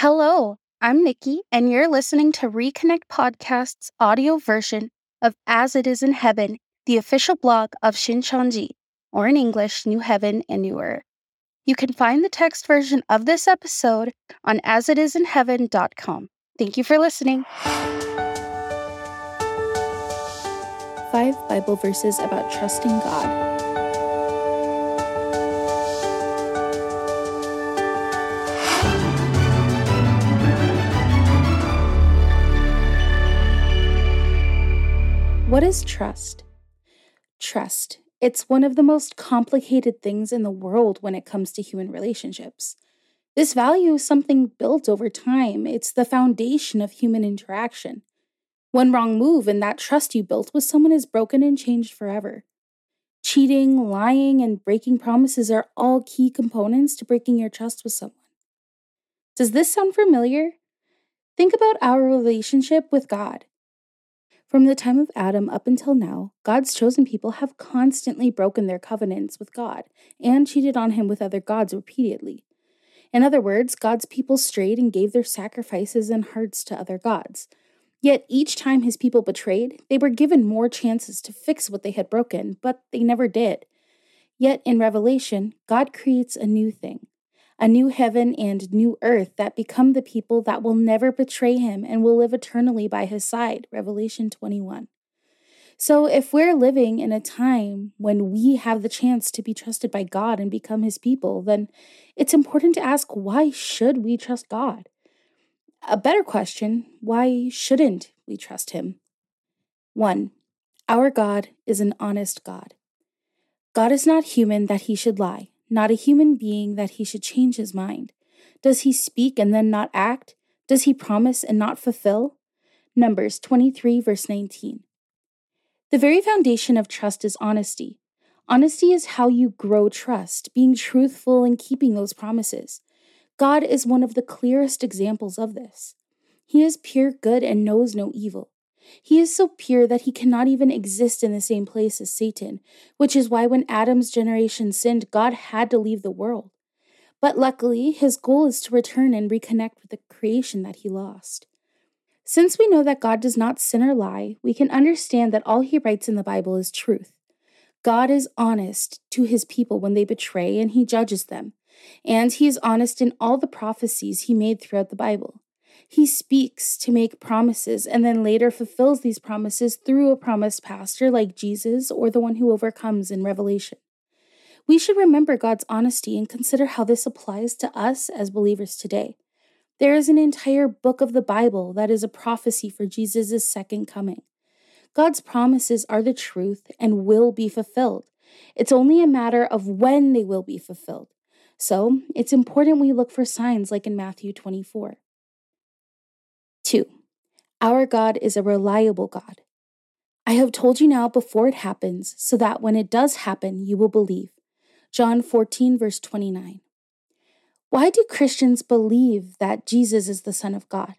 Hello, I'm Nikki, and you're listening to Reconnect Podcast's audio version of As It Is in Heaven, the official blog of Shincheonji, or in English, New Heaven and New Earth. You can find the text version of this episode on asitisinheaven.com. Thank you for listening. Five Bible verses about trusting God. What is trust? Trust. It's one of the most complicated things in the world when it comes to human relationships. This value is something built over time, it's the foundation of human interaction. One wrong move and that trust you built with someone is broken and changed forever. Cheating, lying, and breaking promises are all key components to breaking your trust with someone. Does this sound familiar? Think about our relationship with God. From the time of Adam up until now, God's chosen people have constantly broken their covenants with God and cheated on him with other gods repeatedly. In other words, God's people strayed and gave their sacrifices and hearts to other gods. Yet each time his people betrayed, they were given more chances to fix what they had broken, but they never did. Yet in Revelation, God creates a new thing a new heaven and new earth that become the people that will never betray him and will live eternally by his side. Revelation 21. So, if we're living in a time when we have the chance to be trusted by God and become his people, then it's important to ask why should we trust God? A better question, why shouldn't we trust him? 1. Our God is an honest God. God is not human that he should lie not a human being that he should change his mind. Does he speak and then not act? Does he promise and not fulfill? Numbers 23, verse 19. The very foundation of trust is honesty. Honesty is how you grow trust, being truthful and keeping those promises. God is one of the clearest examples of this. He is pure good and knows no evil. He is so pure that he cannot even exist in the same place as Satan, which is why when Adam's generation sinned, God had to leave the world. But luckily, his goal is to return and reconnect with the creation that he lost. Since we know that God does not sin or lie, we can understand that all he writes in the Bible is truth. God is honest to his people when they betray and he judges them. And he is honest in all the prophecies he made throughout the Bible. He speaks to make promises and then later fulfills these promises through a promised pastor like Jesus or the one who overcomes in Revelation. We should remember God's honesty and consider how this applies to us as believers today. There is an entire book of the Bible that is a prophecy for Jesus' second coming. God's promises are the truth and will be fulfilled. It's only a matter of when they will be fulfilled. So it's important we look for signs like in Matthew 24. 2. Our God is a reliable God. I have told you now before it happens, so that when it does happen, you will believe. John 14, verse 29. Why do Christians believe that Jesus is the Son of God?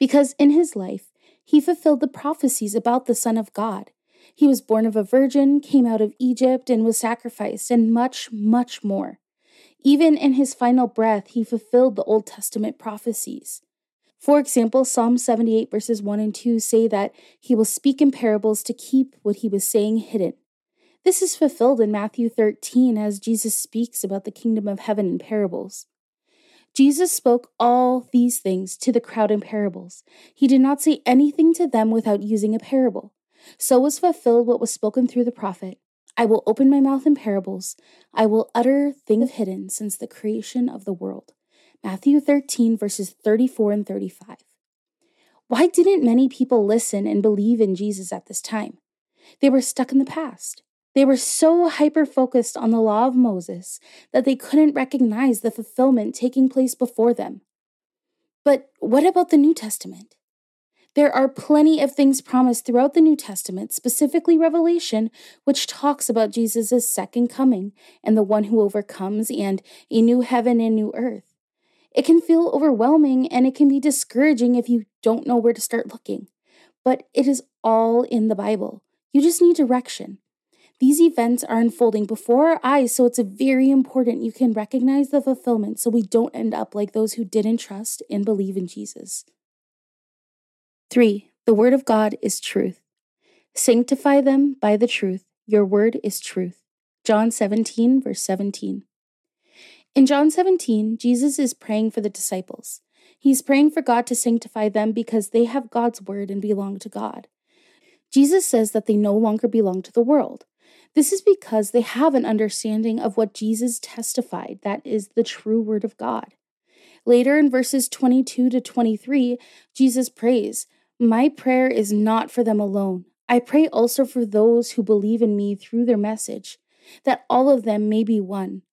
Because in his life, he fulfilled the prophecies about the Son of God. He was born of a virgin, came out of Egypt, and was sacrificed, and much, much more. Even in his final breath, he fulfilled the Old Testament prophecies. For example, Psalm 78 verses 1 and 2 say that he will speak in parables to keep what he was saying hidden. This is fulfilled in Matthew 13 as Jesus speaks about the kingdom of heaven in parables. Jesus spoke all these things to the crowd in parables. He did not say anything to them without using a parable. So was fulfilled what was spoken through the prophet I will open my mouth in parables, I will utter things hidden since the creation of the world. Matthew 13, verses 34 and 35. Why didn't many people listen and believe in Jesus at this time? They were stuck in the past. They were so hyper focused on the law of Moses that they couldn't recognize the fulfillment taking place before them. But what about the New Testament? There are plenty of things promised throughout the New Testament, specifically Revelation, which talks about Jesus' second coming and the one who overcomes and a new heaven and new earth. It can feel overwhelming and it can be discouraging if you don't know where to start looking. But it is all in the Bible. You just need direction. These events are unfolding before our eyes, so it's very important you can recognize the fulfillment so we don't end up like those who didn't trust and believe in Jesus. 3. The Word of God is truth. Sanctify them by the truth. Your word is truth. John 17, verse 17. In John 17, Jesus is praying for the disciples. He's praying for God to sanctify them because they have God's word and belong to God. Jesus says that they no longer belong to the world. This is because they have an understanding of what Jesus testified that is the true word of God. Later in verses 22 to 23, Jesus prays, My prayer is not for them alone. I pray also for those who believe in me through their message, that all of them may be one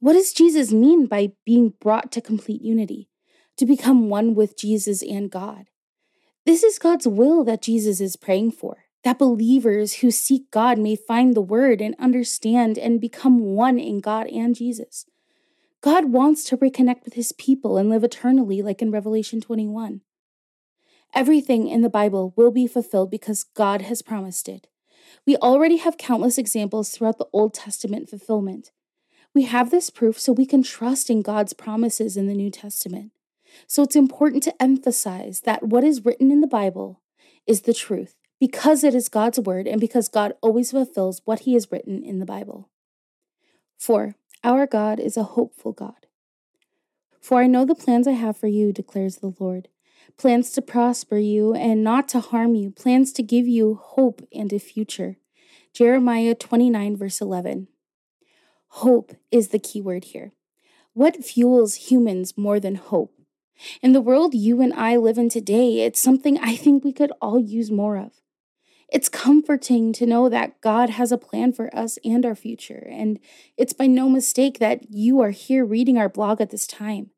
What does Jesus mean by being brought to complete unity? to become one with Jesus and God. This is God's will that Jesus is praying for, that believers who seek God may find the word and understand and become one in God and Jesus. God wants to reconnect with his people and live eternally, like in Revelation 21. Everything in the Bible will be fulfilled because God has promised it. We already have countless examples throughout the Old Testament fulfillment. We have this proof so we can trust in God's promises in the New Testament. So it's important to emphasize that what is written in the Bible is the truth because it is God's word and because God always fulfills what he has written in the Bible. 4. Our God is a hopeful God. For I know the plans I have for you, declares the Lord plans to prosper you and not to harm you, plans to give you hope and a future. Jeremiah 29, verse 11. Hope is the key word here. What fuels humans more than hope? In the world you and I live in today, it's something I think we could all use more of. It's comforting to know that God has a plan for us and our future, and it's by no mistake that you are here reading our blog at this time.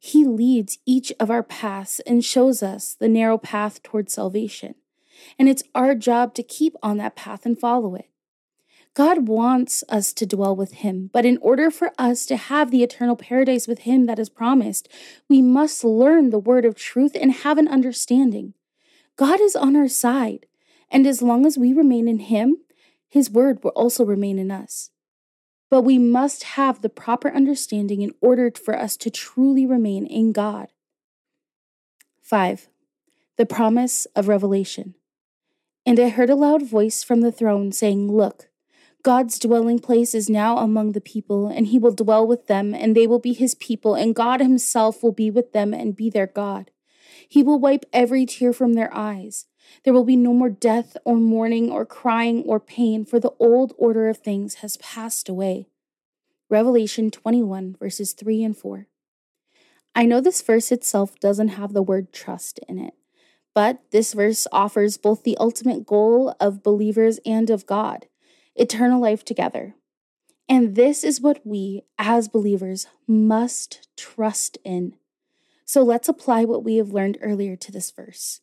He leads each of our paths and shows us the narrow path towards salvation, and it's our job to keep on that path and follow it. God wants us to dwell with Him, but in order for us to have the eternal paradise with Him that is promised, we must learn the word of truth and have an understanding. God is on our side, and as long as we remain in Him, His word will also remain in us. But we must have the proper understanding in order for us to truly remain in God. 5. The promise of revelation. And I heard a loud voice from the throne saying, Look, God's dwelling place is now among the people, and he will dwell with them, and they will be his people, and God himself will be with them and be their God. He will wipe every tear from their eyes. There will be no more death, or mourning, or crying, or pain, for the old order of things has passed away. Revelation 21, verses 3 and 4. I know this verse itself doesn't have the word trust in it, but this verse offers both the ultimate goal of believers and of God eternal life together. And this is what we, as believers, must trust in. So let's apply what we have learned earlier to this verse.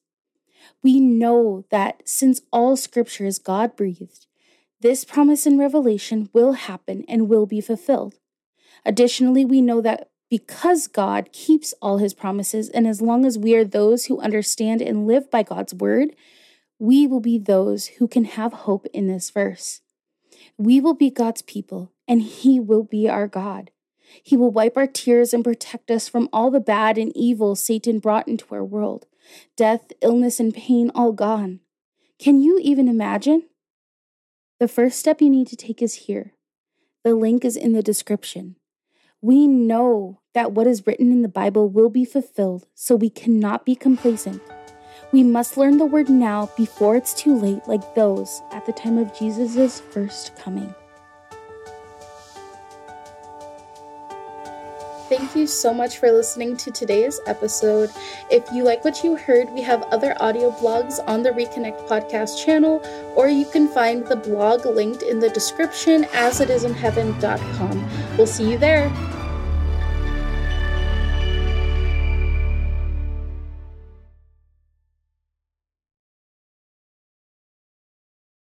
We know that since all scripture is God breathed, this promise in Revelation will happen and will be fulfilled. Additionally, we know that because God keeps all his promises, and as long as we are those who understand and live by God's word, we will be those who can have hope in this verse. We will be God's people, and He will be our God. He will wipe our tears and protect us from all the bad and evil Satan brought into our world death, illness, and pain all gone. Can you even imagine? The first step you need to take is here. The link is in the description. We know that what is written in the Bible will be fulfilled, so we cannot be complacent. We must learn the word now before it's too late, like those at the time of Jesus' first coming. Thank you so much for listening to today's episode. If you like what you heard, we have other audio blogs on the Reconnect podcast channel, or you can find the blog linked in the description as it is in heaven.com. We'll see you there.